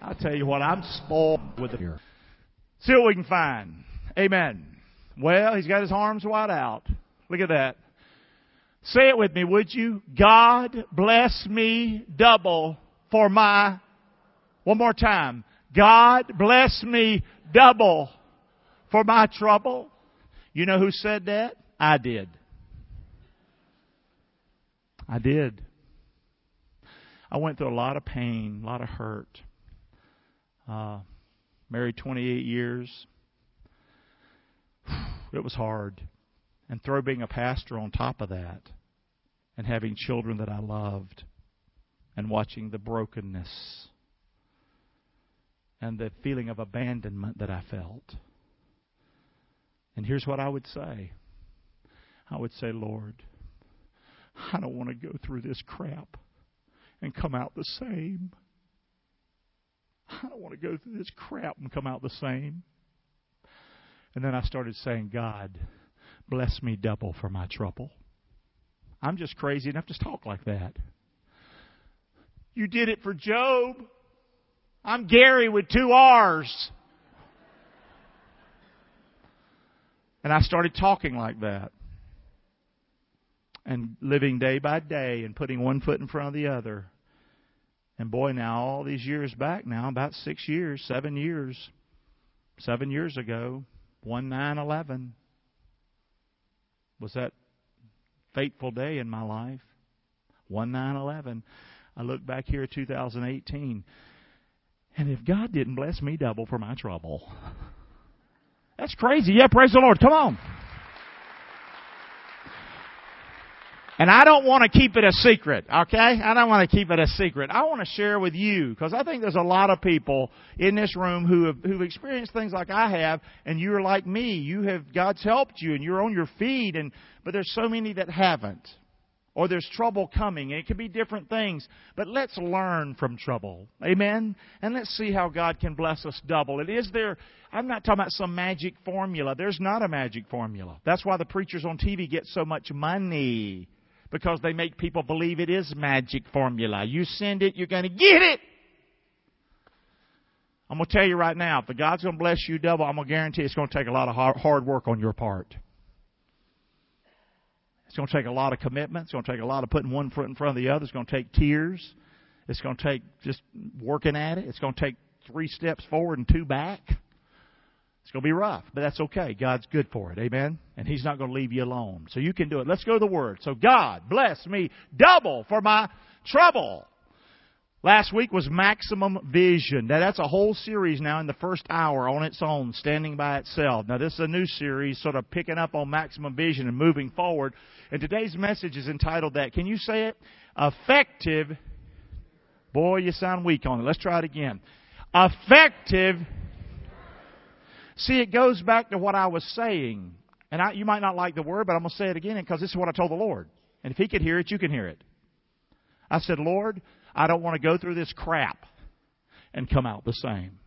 I tell you what, I'm spoiled with it here. See what we can find. Amen. Well, he's got his arms wide out. Look at that. Say it with me, would you? God bless me double for my, one more time. God bless me double for my trouble. You know who said that? I did. I did. I went through a lot of pain, a lot of hurt. Uh, married 28 years. It was hard. And throw being a pastor on top of that, and having children that I loved, and watching the brokenness and the feeling of abandonment that I felt. And here's what I would say I would say, Lord, I don't want to go through this crap and come out the same. I don't want to go through this crap and come out the same. And then I started saying, God, bless me double for my trouble. I'm just crazy enough to talk like that. You did it for Job. I'm Gary with two R's. And I started talking like that. And living day by day and putting one foot in front of the other. And boy, now, all these years back now, about six years, seven years, seven years ago, 1 9 11 was that fateful day in my life. 1 9 11. I look back here at 2018. And if God didn't bless me double for my trouble, that's crazy. Yeah, praise the Lord. Come on. And I don't want to keep it a secret, okay? I don't want to keep it a secret. I want to share with you because I think there's a lot of people in this room who have who've experienced things like I have, and you're like me. You have God's helped you, and you're on your feet, and but there's so many that haven't, or there's trouble coming. And it could be different things, but let's learn from trouble, amen. And let's see how God can bless us double. It is there. I'm not talking about some magic formula. There's not a magic formula. That's why the preachers on TV get so much money because they make people believe it is magic formula. You send it, you're going to get it. I'm going to tell you right now, if the God's going to bless you double, I'm going to guarantee it's going to take a lot of hard work on your part. It's going to take a lot of commitment. It's going to take a lot of putting one foot in front of the other. It's going to take tears. It's going to take just working at it. It's going to take three steps forward and two back. It's going to be rough, but that's okay. God's good for it. Amen? And He's not going to leave you alone. So you can do it. Let's go to the Word. So God bless me double for my trouble. Last week was Maximum Vision. Now that's a whole series now in the first hour on its own, standing by itself. Now this is a new series sort of picking up on Maximum Vision and moving forward. And today's message is entitled that. Can you say it? Effective. Boy, you sound weak on it. Let's try it again. Effective See, it goes back to what I was saying. And I, you might not like the word, but I'm going to say it again because this is what I told the Lord. And if He could hear it, you can hear it. I said, Lord, I don't want to go through this crap and come out the same.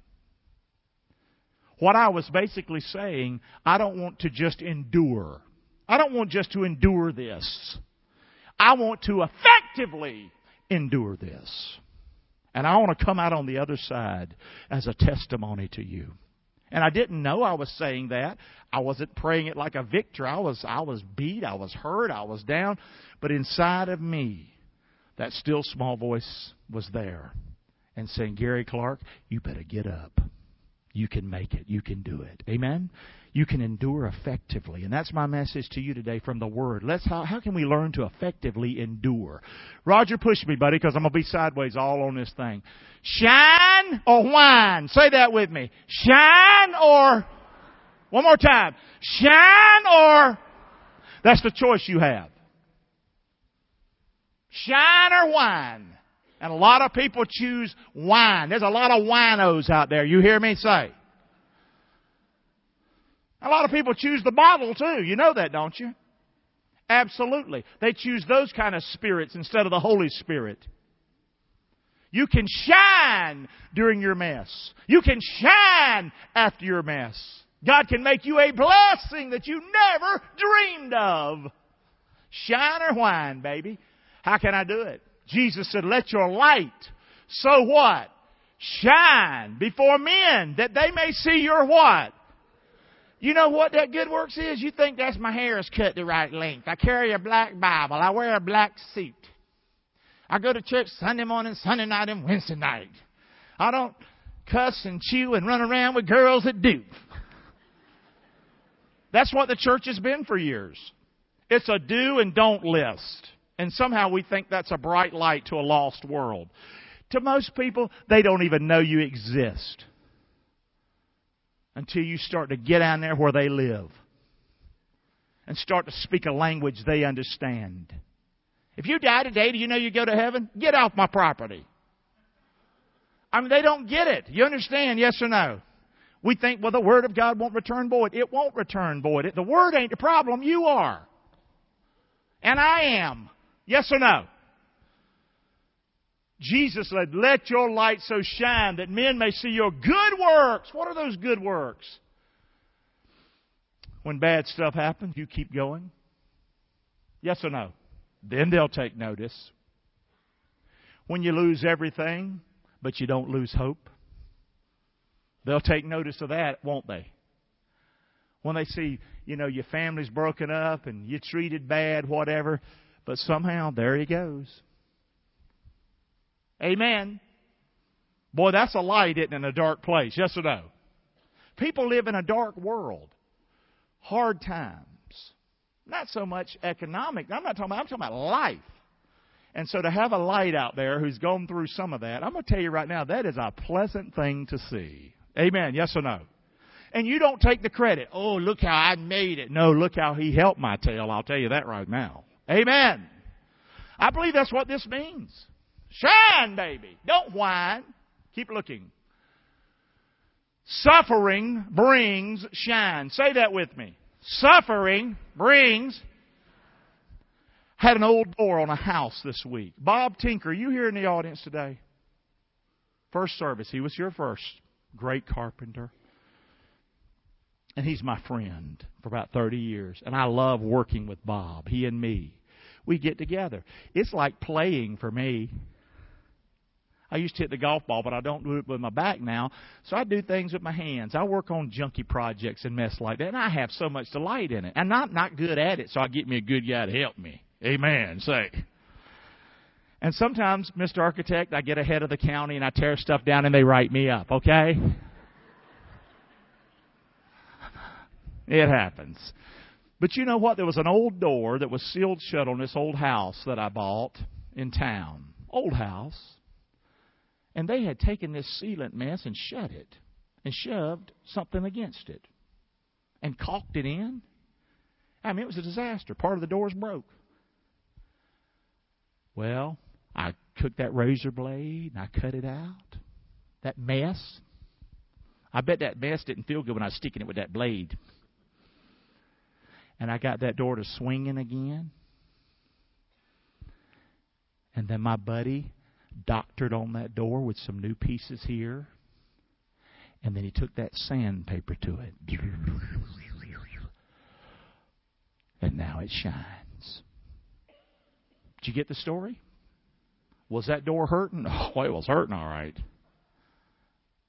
What I was basically saying, I don't want to just endure. I don't want just to endure this. I want to effectively endure this. And I want to come out on the other side as a testimony to you. And I didn't know I was saying that. I wasn't praying it like a victor. I was, I was beat. I was hurt. I was down. But inside of me, that still small voice was there and saying, Gary Clark, you better get up. You can make it. You can do it. Amen? you can endure effectively. And that's my message to you today from the Word. Let's how, how can we learn to effectively endure? Roger, push me, buddy, because I'm gonna be sideways all on this thing. Shine or whine? Say that with me. Shine or one more time. Shine or that's the choice you have. Shine or whine. And a lot of people choose wine. There's a lot of winos out there. You hear me say? A lot of people choose the bottle too. You know that, don't you? Absolutely. They choose those kind of spirits instead of the Holy Spirit. You can shine during your mess. You can shine after your mess. God can make you a blessing that you never dreamed of. Shine or whine, baby. How can I do it? Jesus said, let your light so what? Shine before men that they may see your what? You know what that good works is? You think that's my hair is cut the right length. I carry a black Bible. I wear a black suit. I go to church Sunday morning, Sunday night, and Wednesday night. I don't cuss and chew and run around with girls that do. That's what the church has been for years. It's a do and don't list. And somehow we think that's a bright light to a lost world. To most people, they don't even know you exist until you start to get down there where they live and start to speak a language they understand. If you die today, do you know you go to heaven? Get off my property. I mean, they don't get it. You understand? Yes or no? We think, well, the Word of God won't return void. It won't return void. The Word ain't the problem. You are. And I am. Yes or no? Jesus said, let your light so shine that men may see your good works. What are those good works? When bad stuff happens, you keep going. Yes or no? Then they'll take notice. When you lose everything, but you don't lose hope, they'll take notice of that, won't they? When they see, you know, your family's broken up and you're treated bad, whatever, but somehow there he goes. Amen. Boy, that's a light, isn't in a dark place? Yes or no? People live in a dark world. Hard times. Not so much economic. I'm not talking about, I'm talking about life. And so to have a light out there who's gone through some of that, I'm going to tell you right now, that is a pleasant thing to see. Amen. Yes or no? And you don't take the credit. Oh, look how I made it. No, look how he helped my tail. I'll tell you that right now. Amen. I believe that's what this means. Shine, baby. Don't whine. Keep looking. Suffering brings shine. Say that with me. Suffering brings. Had an old door on a house this week. Bob Tinker, you here in the audience today? First service. He was here first. Great carpenter. And he's my friend for about 30 years. And I love working with Bob. He and me. We get together. It's like playing for me. I used to hit the golf ball, but I don't do it with my back now. So I do things with my hands. I work on junky projects and mess like that, and I have so much delight in it. And I'm not good at it, so I get me a good guy to help me. Amen. Say. And sometimes, Mr. Architect, I get ahead of the county and I tear stuff down and they write me up, okay? It happens. But you know what? There was an old door that was sealed shut on this old house that I bought in town. Old house. And they had taken this sealant mess and shut it and shoved something against it and caulked it in. I mean, it was a disaster. Part of the doors broke. Well, I took that razor blade and I cut it out. That mess. I bet that mess didn't feel good when I was sticking it with that blade. And I got that door to swinging again. And then my buddy doctored on that door with some new pieces here. And then he took that sandpaper to it. And now it shines. Did you get the story? Was that door hurting? Oh, it was hurting all right.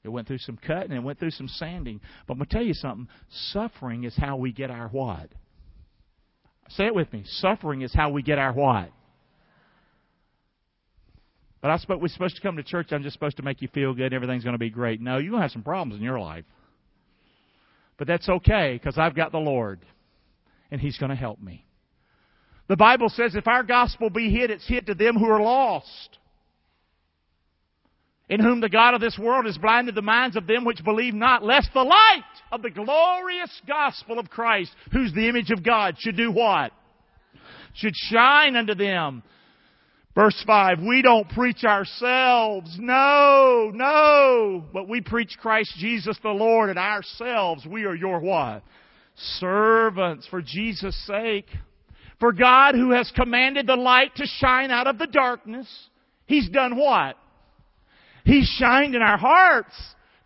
It went through some cutting it went through some sanding. But I'm going to tell you something. Suffering is how we get our what? Say it with me. Suffering is how we get our what? But I suppose we're supposed to come to church. I'm just supposed to make you feel good. Everything's going to be great. No, you're going to have some problems in your life. But that's okay because I've got the Lord, and He's going to help me. The Bible says if our gospel be hid, it's hid to them who are lost. In whom the God of this world has blinded the minds of them which believe not, lest the light of the glorious gospel of Christ, who's the image of God, should do what? Should shine unto them. Verse 5, we don't preach ourselves. No, no. But we preach Christ Jesus the Lord and ourselves. We are your what? Servants for Jesus' sake. For God who has commanded the light to shine out of the darkness, He's done what? He's shined in our hearts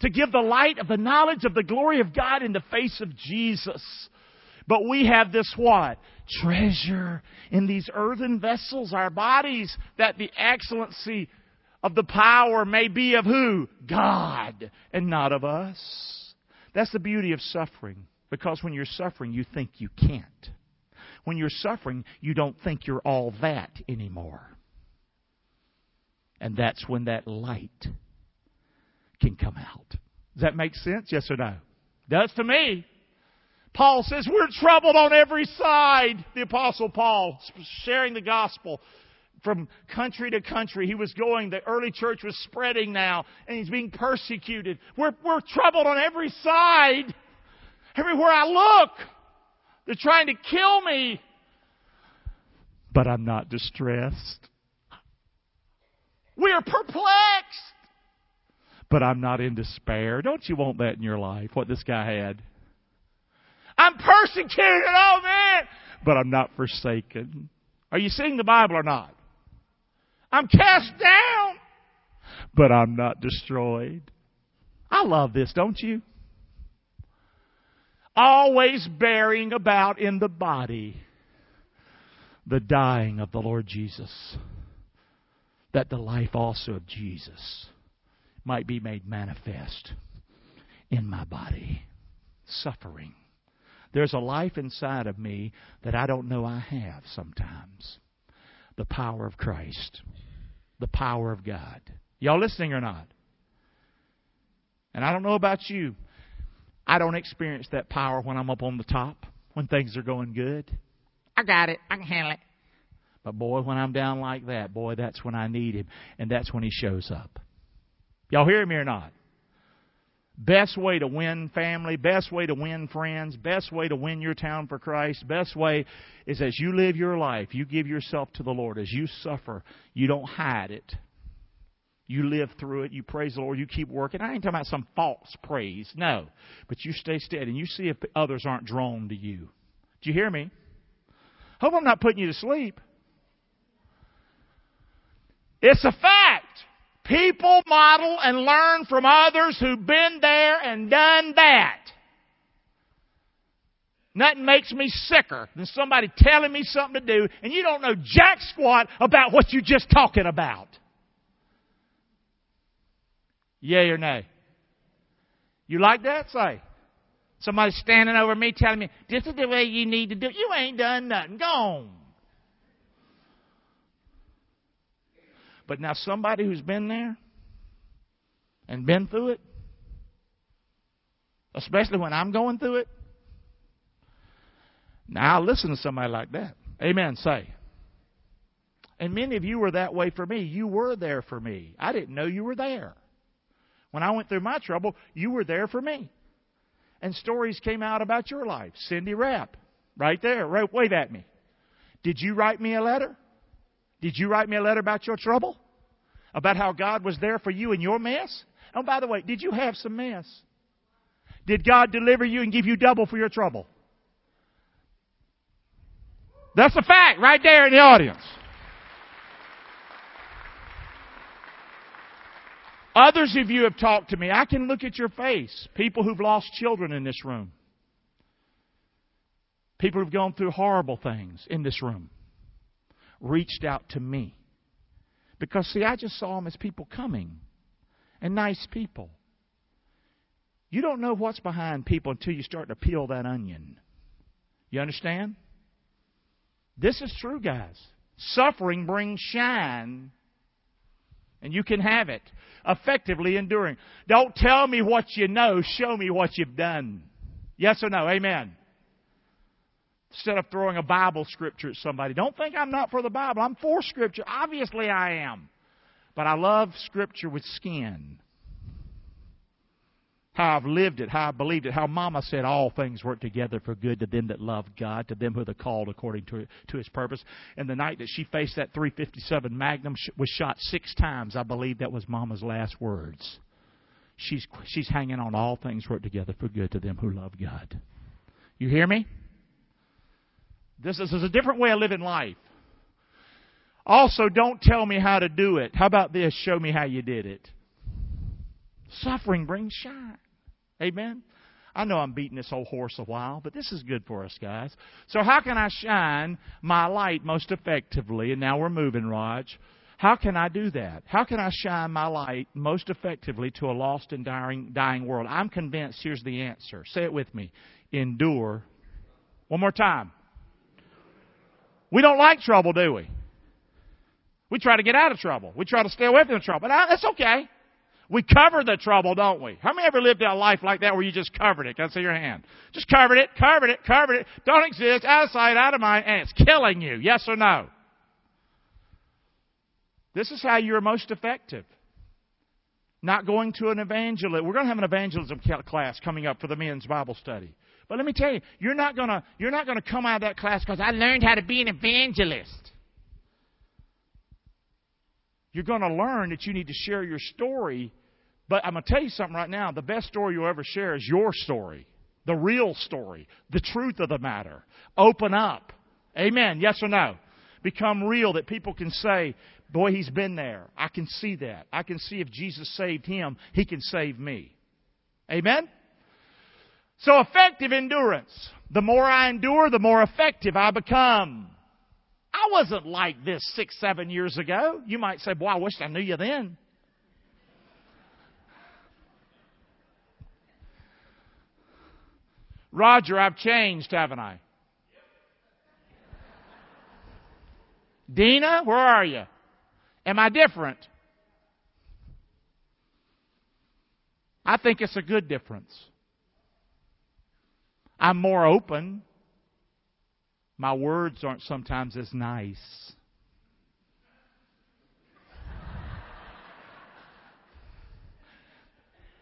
to give the light of the knowledge of the glory of God in the face of Jesus. But we have this what? Treasure in these earthen vessels, our bodies, that the excellency of the power may be of who? God, and not of us. That's the beauty of suffering. Because when you're suffering, you think you can't. When you're suffering, you don't think you're all that anymore. And that's when that light can come out. Does that make sense? Yes or no? Does to me. Paul says we're troubled on every side. The apostle Paul sharing the gospel from country to country. He was going, the early church was spreading now, and he's being persecuted. We're, we're troubled on every side. Everywhere I look, they're trying to kill me. But I'm not distressed. We are perplexed. But I'm not in despair. Don't you want that in your life? What this guy had. I'm persecuted, oh man! But I'm not forsaken. Are you seeing the Bible or not? I'm cast down, but I'm not destroyed. I love this, don't you? Always bearing about in the body the dying of the Lord Jesus, that the life also of Jesus might be made manifest in my body. Suffering. There's a life inside of me that I don't know I have sometimes. The power of Christ, the power of God. Y'all listening or not? And I don't know about you. I don't experience that power when I'm up on the top, when things are going good. I got it. I can handle it. But boy, when I'm down like that, boy, that's when I need him. And that's when he shows up. Y'all hear me or not? Best way to win family, best way to win friends, best way to win your town for Christ, best way is as you live your life, you give yourself to the Lord. As you suffer, you don't hide it. You live through it. You praise the Lord. You keep working. I ain't talking about some false praise. No. But you stay steady and you see if others aren't drawn to you. Do you hear me? Hope I'm not putting you to sleep. It's a fact. People model and learn from others who've been there and done that. Nothing makes me sicker than somebody telling me something to do and you don't know jack squat about what you're just talking about. Yay or nay? You like that? Say. Somebody standing over me telling me, this is the way you need to do it. You ain't done nothing. Go on. But now somebody who's been there and been through it, especially when I'm going through it, now I listen to somebody like that. Amen. Say. And many of you were that way for me. You were there for me. I didn't know you were there. When I went through my trouble, you were there for me. And stories came out about your life. Cindy Rapp, right there, right, wave at me. Did you write me a letter? Did you write me a letter about your trouble? About how God was there for you in your mess? Oh, by the way, did you have some mess? Did God deliver you and give you double for your trouble? That's a fact right there in the audience. Others of you have talked to me. I can look at your face. People who've lost children in this room. People who've gone through horrible things in this room. Reached out to me. Because, see, I just saw them as people coming and nice people. You don't know what's behind people until you start to peel that onion. You understand? This is true, guys. Suffering brings shine, and you can have it effectively enduring. Don't tell me what you know, show me what you've done. Yes or no? Amen. Instead of throwing a Bible scripture at somebody, don't think I'm not for the Bible. I'm for scripture. Obviously I am. But I love scripture with skin. How I've lived it, how I believed it, how Mama said all things work together for good to them that love God, to them who are called according to, to His purpose. And the night that she faced that 357 Magnum was shot six times. I believe that was Mama's last words. She's, she's hanging on all things work together for good to them who love God. You hear me? This is, this is a different way of living life. Also, don't tell me how to do it. How about this? Show me how you did it. Suffering brings shine. Amen? I know I'm beating this old horse a while, but this is good for us, guys. So how can I shine my light most effectively? And now we're moving, Raj. How can I do that? How can I shine my light most effectively to a lost and dying, dying world? I'm convinced here's the answer. Say it with me. Endure. One more time. We don't like trouble, do we? We try to get out of trouble. We try to stay away from the trouble. But that's okay. We cover the trouble, don't we? How many ever lived a life like that where you just covered it? Can I see your hand? Just covered it, covered it, covered it. Don't exist, out of sight, out of mind, and it's killing you. Yes or no? This is how you're most effective. Not going to an evangelist. We're going to have an evangelism class coming up for the men's Bible study. But let me tell you, you're not to, you're not to come out of that class because I learned how to be an evangelist. You're to learn that you need to share your story. But I'm to tell you something right now. The best story you'll ever share is your story. The real story. The truth of the matter. Open up. Amen. Yes or no? Become real that people can say, boy, he's been there. I can see that. I can see if Jesus saved him, he can save me. Amen? So effective endurance. The more I endure, the more effective I become. I wasn't like this six, seven years ago. You might say, boy, I wish I knew you then. Roger, I've changed, haven't I? Dina, where are you? Am I different? I think it's a good difference. I'm more open. My words aren't sometimes as nice.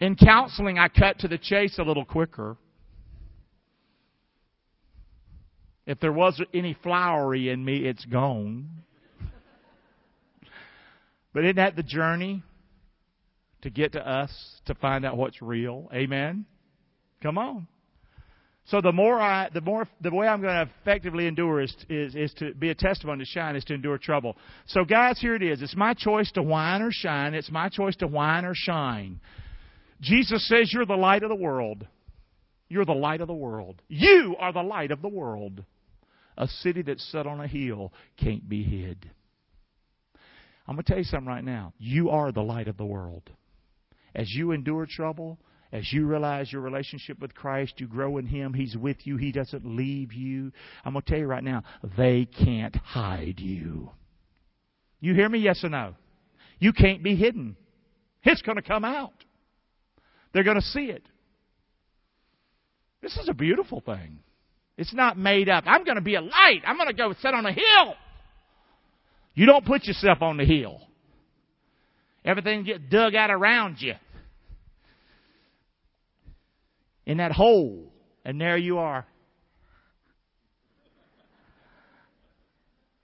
In counseling, I cut to the chase a little quicker. If there was any flowery in me, it's gone. But isn't that the journey to get to us to find out what's real? Amen. Come on. So the more I, the more, the way I'm going to effectively endure is, is, is to be a testimony to shine is to endure trouble. So guys, here it is. It's my choice to whine or shine. It's my choice to whine or shine. Jesus says you're the light of the world. You're the light of the world. You are the light of the world. A city that's set on a hill can't be hid. I'm going to tell you something right now. You are the light of the world. As you endure trouble, as you realize your relationship with Christ, you grow in Him, He's with you, He doesn't leave you. I'm going to tell you right now, they can't hide you. You hear me? Yes or no? You can't be hidden. It's going to come out. They're going to see it. This is a beautiful thing. It's not made up. I'm going to be a light. I'm going to go sit on a hill. You don't put yourself on the hill. Everything gets dug out around you. In that hole. And there you are.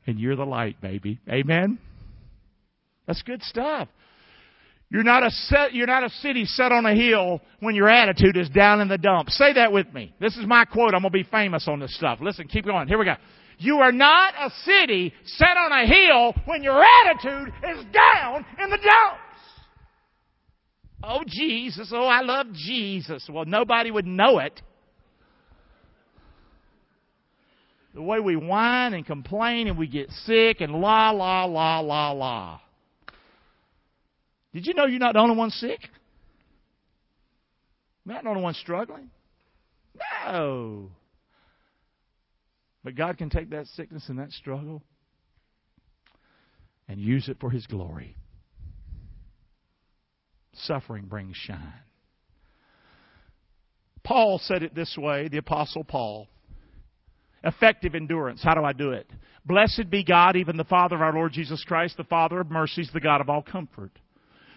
And you're the light, baby. Amen? That's good stuff. You're not a set, you're not a city set on a hill when your attitude is down in the dump. Say that with me. This is my quote. I'm going to be famous on this stuff. Listen, keep going. Here we go. You are not a city set on a hill when your attitude is down in the dumps. Oh, Jesus. Oh, I love Jesus. Well, nobody would know it. The way we whine and complain and we get sick and la, la, la, la, la. Did you know you're not the only one sick? You're not the only one struggling. No. But God can take that sickness and that struggle and use it for His glory. Suffering brings shine. Paul said it this way, the Apostle Paul. Effective endurance. How do I do it? Blessed be God, even the Father of our Lord Jesus Christ, the Father of mercies, the God of all comfort,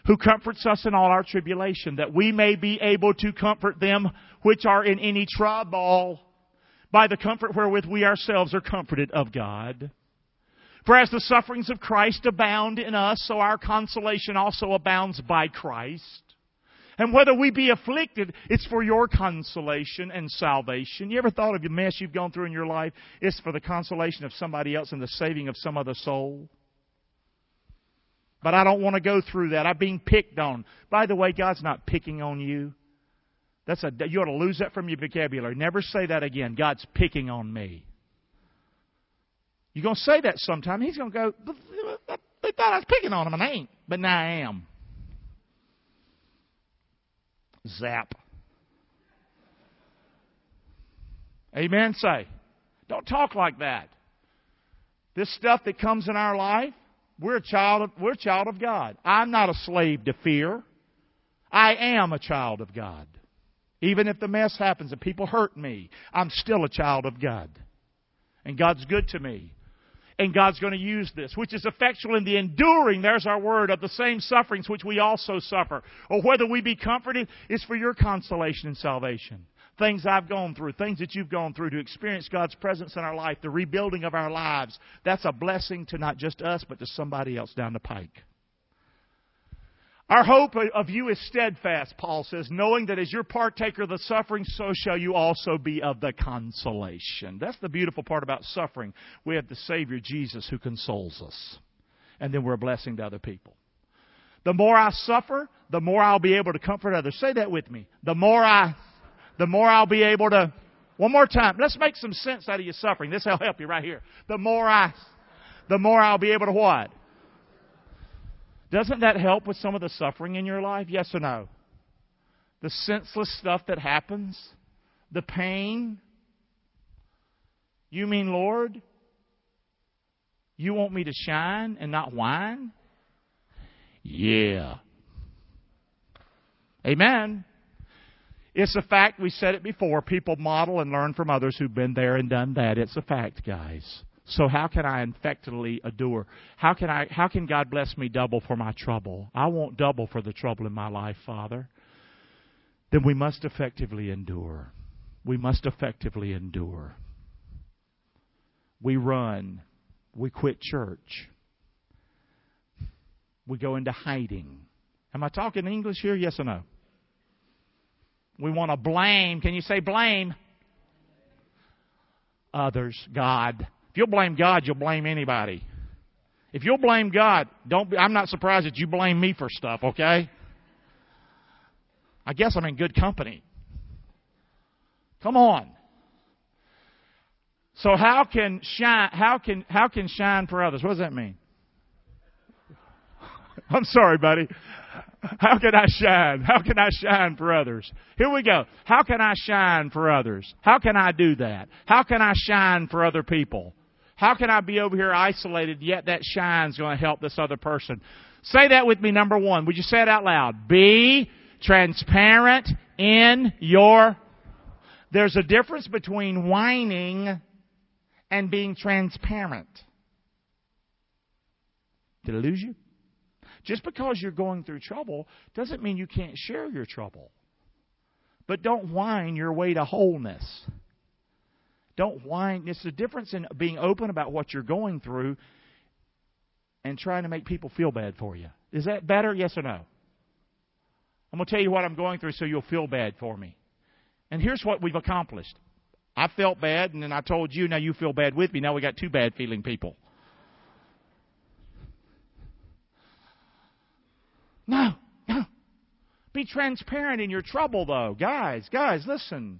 who comforts us in all our tribulation, that we may be able to comfort them which are in any trouble by the comfort wherewith we ourselves are comforted of God. For as the sufferings of Christ abound in us, so our consolation also abounds by Christ. And whether we be afflicted, it's for your consolation and salvation. You ever thought of the mess you've gone through in your life? It's for the consolation of somebody else and the saving of some other soul. But I don't want to go through that. I'm being picked on. By the way, God's not picking on you. That's a, you ought to lose that from your vocabulary. Never say that again. God's picking on me. You're going to say that sometime. He's going to go, They thought I was picking on him, and I ain't. But now I am. Zap. Amen. Say. Don't talk like that. This stuff that comes in our life, we're a child of, we're a child of God. I'm not a slave to fear. I am a child of God. Even if the mess happens and people hurt me, I'm still a child of God. And God's good to me. And God's going to use this, which is effectual in the enduring, there's our word, of the same sufferings which we also suffer. Or whether we be comforted is for your consolation and salvation. Things I've gone through, things that you've gone through to experience God's presence in our life, the rebuilding of our lives, that's a blessing to not just us, but to somebody else down the pike. Our hope of you is steadfast, Paul says, knowing that as you're partaker of the suffering, so shall you also be of the consolation. That's the beautiful part about suffering. We have the Savior Jesus who consoles us. And then we're a blessing to other people. The more I suffer, the more I'll be able to comfort others. Say that with me. The more I, the more I'll be able to, one more time. Let's make some sense out of your suffering. This will help you right here. The more I, the more I'll be able to what? Doesn't that help with some of the suffering in your life? Yes or no? The senseless stuff that happens, the pain. You mean, Lord, you want me to shine and not whine? Yeah. Amen. It's a fact. We said it before. People model and learn from others who've been there and done that. It's a fact, guys. So how can I effectively endure? How can I how can God bless me double for my trouble? I want double for the trouble in my life, Father. Then we must effectively endure. We must effectively endure. We run. We quit church. We go into hiding. Am I talking English here? Yes or no? We want to blame. Can you say blame? Others, God. If you'll blame God, you'll blame anybody. If you'll blame God, don't be, I'm not surprised that you blame me for stuff, okay? I guess I'm in good company. Come on. So how can shine how can how can shine for others? What does that mean? I'm sorry, buddy. How can I shine? How can I shine for others? Here we go. How can I shine for others? How can I do that? How can I shine for other people? How can I be over here isolated, yet that shine's going to help this other person? Say that with me, number one. Would you say it out loud? Be transparent in your. There's a difference between whining and being transparent. Did I lose you? Just because you're going through trouble doesn't mean you can't share your trouble. But don't whine your way to wholeness. Don't whine. It's the difference in being open about what you're going through and trying to make people feel bad for you. Is that better? Yes or no? I'm going to tell you what I'm going through so you'll feel bad for me. And here's what we've accomplished. I felt bad, and then I told you, now you feel bad with me. Now we got two bad feeling people. No, no. Be transparent in your trouble, though. Guys, guys, listen.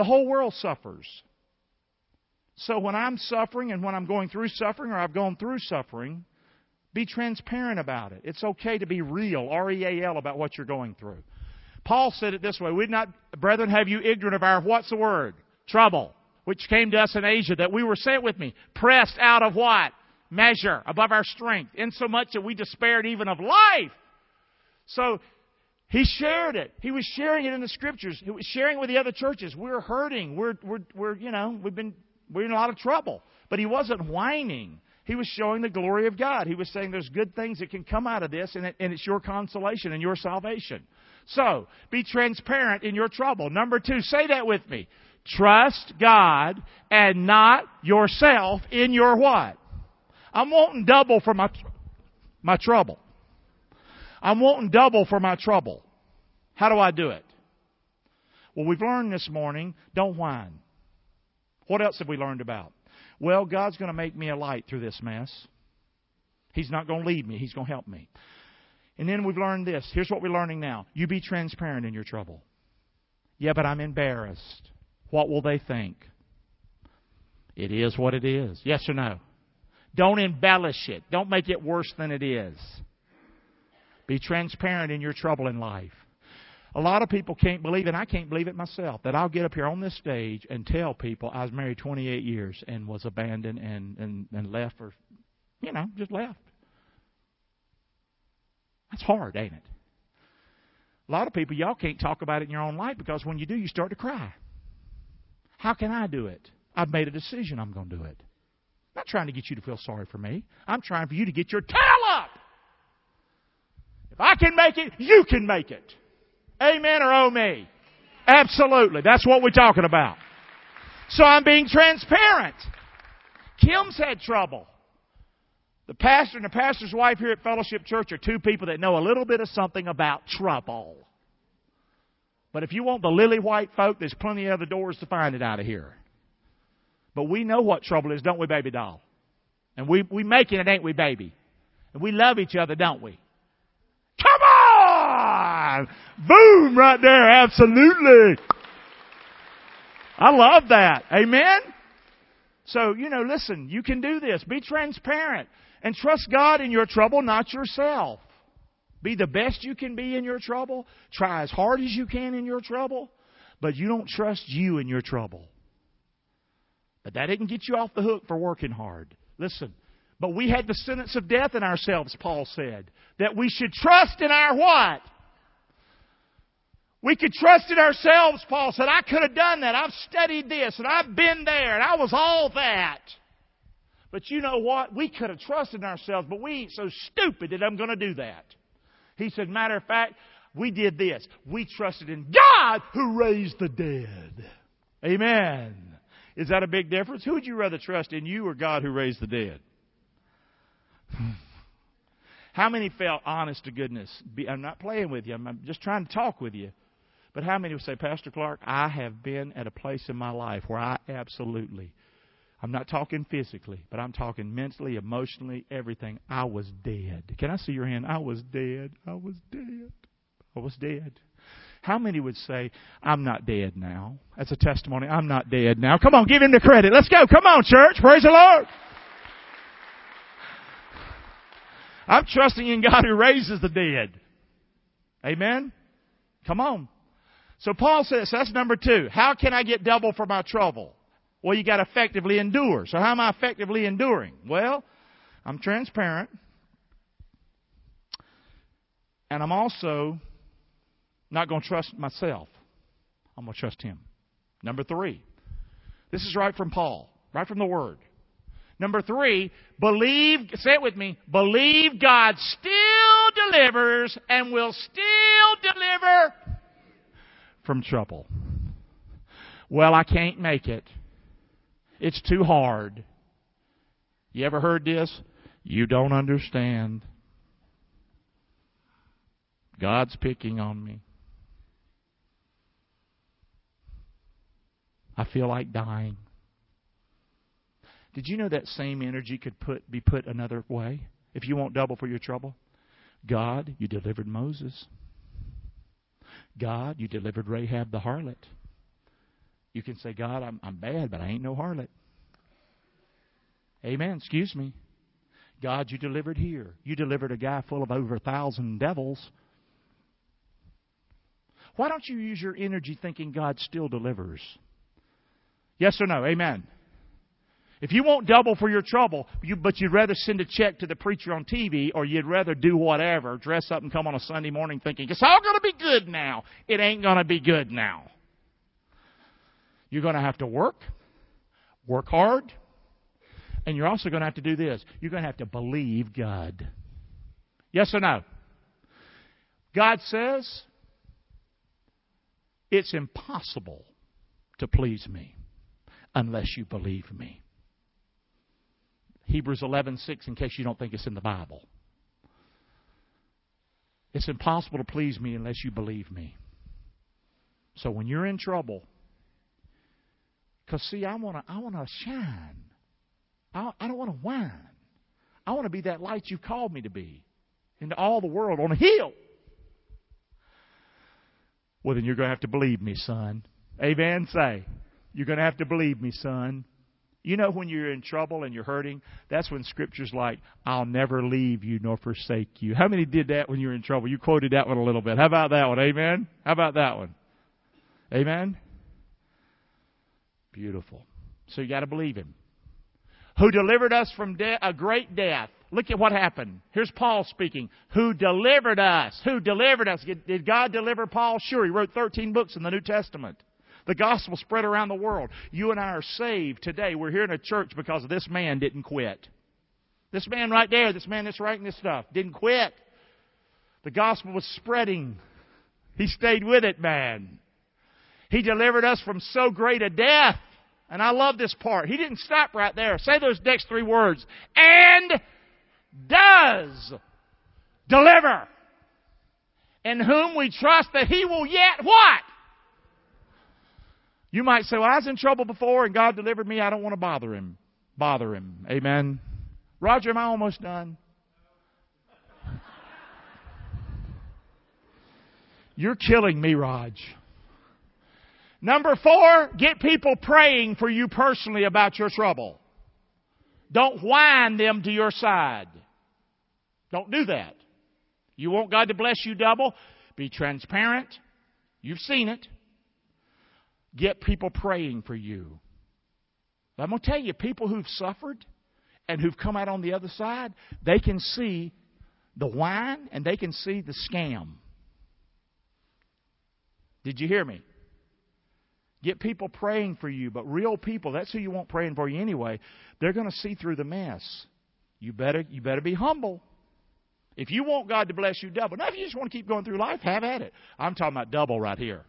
The whole world suffers. So when I'm suffering and when I'm going through suffering or I've gone through suffering, be transparent about it. It's okay to be real, R E A L, about what you're going through. Paul said it this way We'd not, brethren, have you ignorant of our, what's the word? Trouble, which came to us in Asia, that we were, sent with me, pressed out of what? Measure, above our strength, insomuch that we despaired even of life. So he shared it. He was sharing it in the scriptures. He was sharing it with the other churches. We're hurting. We're, we're, we're, you know, we've been, we're in a lot of trouble. But he wasn't whining. He was showing the glory of God. He was saying there's good things that can come out of this, and, it, and it's your consolation and your salvation. So, be transparent in your trouble. Number two, say that with me. Trust God and not yourself in your what? I'm wanting double for my, my trouble. I'm wanting double for my trouble. How do I do it? Well, we've learned this morning don't whine. What else have we learned about? Well, God's going to make me a light through this mess. He's not going to leave me, He's going to help me. And then we've learned this. Here's what we're learning now you be transparent in your trouble. Yeah, but I'm embarrassed. What will they think? It is what it is. Yes or no? Don't embellish it. Don't make it worse than it is. Be transparent in your trouble in life. A lot of people can't believe and I can't believe it myself, that I'll get up here on this stage and tell people I was married 28 years and was abandoned and, and, and left for, you know, just left. That's hard, ain't it? A lot of people, y'all can't talk about it in your own life because when you do, you start to cry. How can I do it? I've made a decision I'm going to do it. I'm not trying to get you to feel sorry for me. I'm trying for you to get your tail up. I can make it, you can make it. Amen or oh me? Absolutely. That's what we're talking about. So I'm being transparent. Kim's had trouble. The pastor and the pastor's wife here at Fellowship Church are two people that know a little bit of something about trouble. But if you want the lily white folk, there's plenty of other doors to find it out of here. But we know what trouble is, don't we, baby doll? And we we making it, ain't we, baby? And we love each other, don't we? Come on! Boom! Right there, absolutely. I love that. Amen? So, you know, listen, you can do this. Be transparent. And trust God in your trouble, not yourself. Be the best you can be in your trouble. Try as hard as you can in your trouble. But you don't trust you in your trouble. But that didn't get you off the hook for working hard. Listen. But we had the sentence of death in ourselves, Paul said. That we should trust in our what? We could trust in ourselves, Paul said. I could have done that. I've studied this and I've been there and I was all that. But you know what? We could have trusted ourselves, but we ain't so stupid that I'm going to do that. He said, matter of fact, we did this. We trusted in God who raised the dead. Amen. Is that a big difference? Who would you rather trust in you or God who raised the dead? Hmm. How many felt honest to goodness? I'm not playing with you. I'm just trying to talk with you. But how many would say, Pastor Clark, I have been at a place in my life where I absolutely I'm not talking physically, but I'm talking mentally, emotionally, everything. I was dead. Can I see your hand? I was dead. I was dead. I was dead. How many would say, I'm not dead now? That's a testimony. I'm not dead now. Come on, give him the credit. Let's go. Come on, church. Praise the Lord. I'm trusting in God who raises the dead. Amen? Come on. So Paul says, that's number two. How can I get double for my trouble? Well, you got to effectively endure. So how am I effectively enduring? Well, I'm transparent. And I'm also not going to trust myself. I'm going to trust him. Number three. This is right from Paul, right from the Word. Number three, believe, say it with me, believe God still delivers and will still deliver from trouble. Well, I can't make it. It's too hard. You ever heard this? You don't understand. God's picking on me. I feel like dying. Did you know that same energy could put, be put another way? If you won't double for your trouble, God, you delivered Moses. God, you delivered Rahab the harlot. You can say, God, I'm, I'm bad, but I ain't no harlot. Amen. Excuse me. God, you delivered here. You delivered a guy full of over a thousand devils. Why don't you use your energy thinking God still delivers? Yes or no? Amen. If you want double for your trouble, you, but you'd rather send a check to the preacher on TV or you'd rather do whatever, dress up and come on a Sunday morning thinking, it's all going to be good now. It ain't going to be good now. You're going to have to work, work hard, and you're also going to have to do this. You're going to have to believe God. Yes or no? God says it's impossible to please me unless you believe me. Hebrews 11:6 in case you don't think it's in the Bible. It's impossible to please me unless you believe me. So when you're in trouble, because, see, I want to I wanna shine. I, I don't want to whine. I want to be that light you've called me to be into all the world on a hill. Well, then you're going to have to believe me, son. Amen. Say, you're going to have to believe me, son. You know when you're in trouble and you're hurting, that's when scripture's like, I'll never leave you nor forsake you. How many did that when you were in trouble? You quoted that one a little bit. How about that one? Amen? How about that one? Amen? Beautiful. So you gotta believe him. Who delivered us from de- a great death. Look at what happened. Here's Paul speaking. Who delivered us? Who delivered us? Did God deliver Paul? Sure, he wrote 13 books in the New Testament. The gospel spread around the world. You and I are saved today. We're here in a church because this man didn't quit. This man right there, this man that's writing this stuff, didn't quit. The gospel was spreading. He stayed with it, man. He delivered us from so great a death. And I love this part. He didn't stop right there. Say those next three words. And does deliver. In whom we trust that He will yet what? You might say, well, I was in trouble before and God delivered me. I don't want to bother him. Bother him. Amen. Roger, am I almost done? You're killing me, Raj. Number four, get people praying for you personally about your trouble. Don't whine them to your side. Don't do that. You want God to bless you double? Be transparent. You've seen it. Get people praying for you. But I'm going to tell you, people who've suffered and who've come out on the other side, they can see the whine and they can see the scam. Did you hear me? Get people praying for you, but real people, that's who you want praying for you anyway. They're going to see through the mess. You better you better be humble. If you want God to bless you double. Now if you just want to keep going through life, have at it. I'm talking about double right here.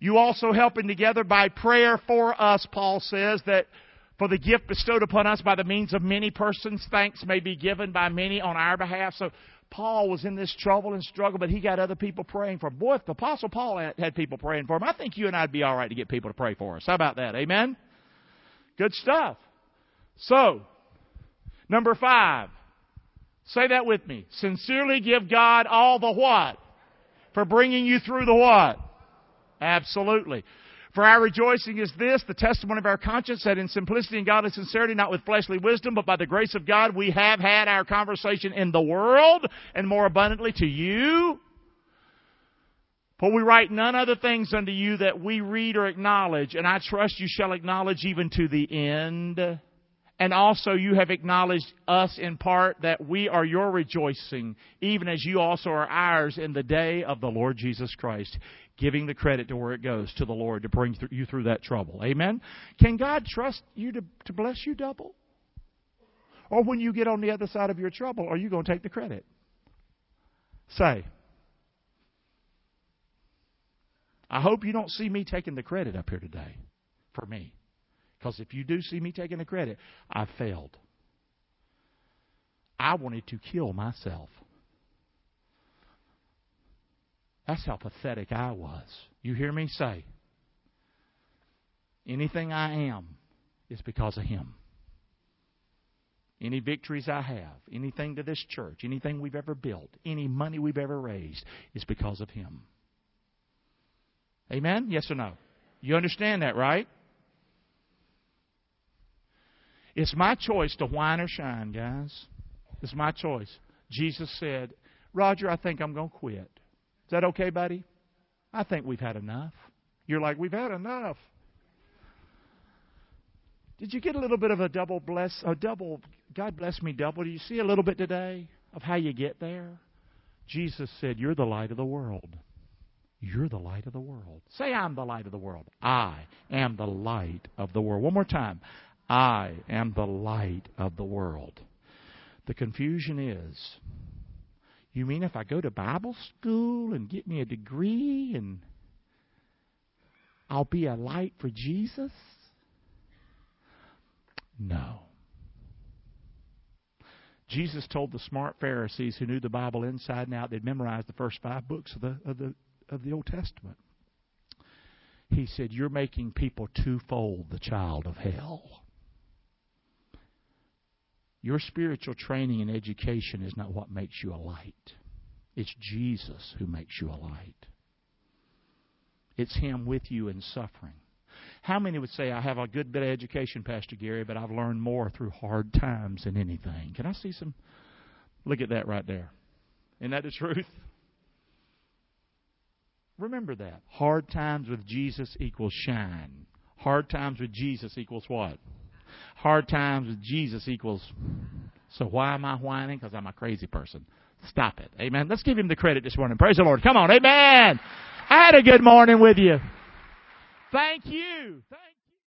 You also helping together by prayer for us, Paul says, that for the gift bestowed upon us by the means of many persons, thanks may be given by many on our behalf. So Paul was in this trouble and struggle, but he got other people praying for him. Boy, if the Apostle Paul had people praying for him, I think you and I'd be all right to get people to pray for us. How about that? Amen? Good stuff. So, number five. Say that with me. Sincerely give God all the what? For bringing you through the what? Absolutely. For our rejoicing is this, the testimony of our conscience, that in simplicity and godly sincerity, not with fleshly wisdom, but by the grace of God, we have had our conversation in the world, and more abundantly to you. For we write none other things unto you that we read or acknowledge, and I trust you shall acknowledge even to the end. And also you have acknowledged us in part that we are your rejoicing, even as you also are ours in the day of the Lord Jesus Christ giving the credit to where it goes to the Lord to bring you through that trouble. Amen? Can God trust you to, to bless you double? Or when you get on the other side of your trouble, are you going to take the credit? Say. I hope you don't see me taking the credit up here today for me. Because if you do see me taking the credit, I failed. I wanted to kill myself. That's how pathetic I was. You hear me say? Anything I am is because of Him. Any victories I have, anything to this church, anything we've ever built, any money we've ever raised is because of Him. Amen? Yes or no? You understand that, right? It's my choice to whine or shine, guys. It's my choice. Jesus said, Roger, I think I'm going to quit. Is that okay, buddy? I think we've had enough. You're like, we've had enough. Did you get a little bit of a double bless, a double, God bless me double? Do you see a little bit today of how you get there? Jesus said, You're the light of the world. You're the light of the world. Say, I'm the light of the world. I am the light of the world. One more time. I am the light of the world. The confusion is you mean if I go to Bible school and get me a degree and I'll be a light for Jesus? No. Jesus told the smart Pharisees who knew the Bible inside and out, they'd memorized the first five books of the, of the, of the Old Testament. He said, You're making people twofold the child of hell. Your spiritual training and education is not what makes you a light. It's Jesus who makes you a light. It's Him with you in suffering. How many would say, I have a good bit of education, Pastor Gary, but I've learned more through hard times than anything? Can I see some? Look at that right there. Isn't that the truth? Remember that. Hard times with Jesus equals shine. Hard times with Jesus equals what? Hard times with Jesus equals. So why am I whining? Because I'm a crazy person. Stop it. Amen. Let's give him the credit this morning. Praise the Lord. Come on. Amen. I had a good morning with you. Thank you. Thank